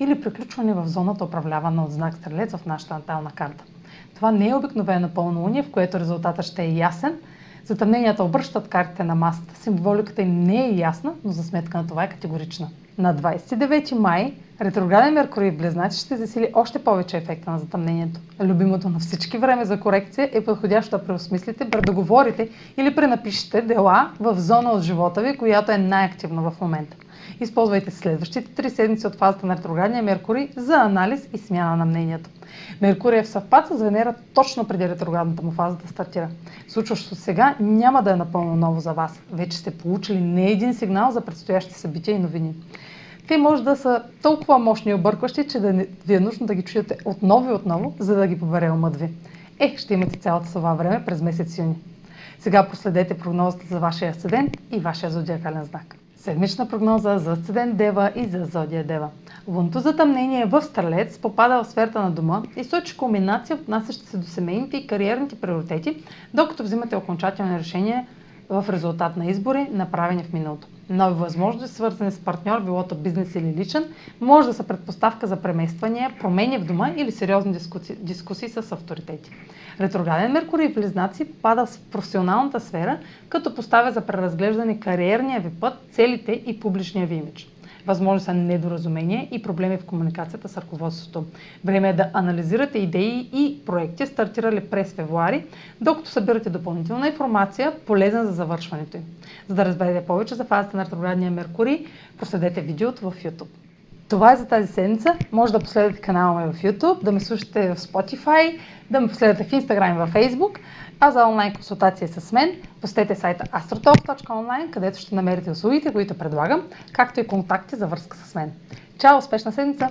или приключване в зоната управлявана от знак Стрелец в нашата натална карта. Това не е обикновено пълнолуние, в което резултатът ще е ясен. Затъмненията обръщат картите на масата. Символиката им не е ясна, но за сметка на това е категорична. На 29 май ретрограден Меркурий в Близнаци ще засили още повече ефекта на затъмнението. Любимото на всички време за корекция е подходящо да преосмислите, предоговорите или пренапишете дела в зона от живота ви, която е най-активна в момента. Използвайте следващите три седмици от фазата на ретроградния Меркурий за анализ и смяна на мнението. Меркурий е в съвпад с Венера точно преди ретроградната му фаза да стартира. Случващото сега няма да е напълно ново за вас. Вече сте получили не един сигнал за предстоящи събития и новини. Те може да са толкова мощни и объркващи, че да ви е нужно да ги чуете отново и отново, за да ги побере умът ви. Е, ще имате цялото това време през месец юни. Сега последете прогнозата за вашия асцендент и вашия зодиакален знак. Седмична прогноза за Асцендент Дева и за Зодия Дева. Лунто затъмнение в Стрелец попада в сферата на дома и сочи комбинация, отнасяща се до семейните и кариерните приоритети, докато взимате окончателни решения в резултат на избори, направени в миналото. Нови възможности, свързани с партньор, билото бизнес или личен, може да са предпоставка за премествания, промени в дома или сериозни дискусии, дискусии с авторитети. Ретрограден Меркурий в Близнаци пада в професионалната сфера, като поставя за преразглеждане кариерния ви път, целите и публичния ви имидж. Възможни са недоразумения и проблеми в комуникацията с ръководството. Време е да анализирате идеи и проекти, стартирали през февруари, докато събирате допълнителна информация, полезна за завършването им. За да разберете повече за фазата на ретроградния Меркурий, последете видеото в YouTube. Това е за тази седмица. Може да последвате канала ми в YouTube, да ме слушате в Spotify, да ме последвате в Instagram и в Facebook. А за онлайн консултация с мен, посетете сайта astrotalk.online, където ще намерите услугите, които предлагам, както и контакти за връзка с мен. Чао! Успешна седмица!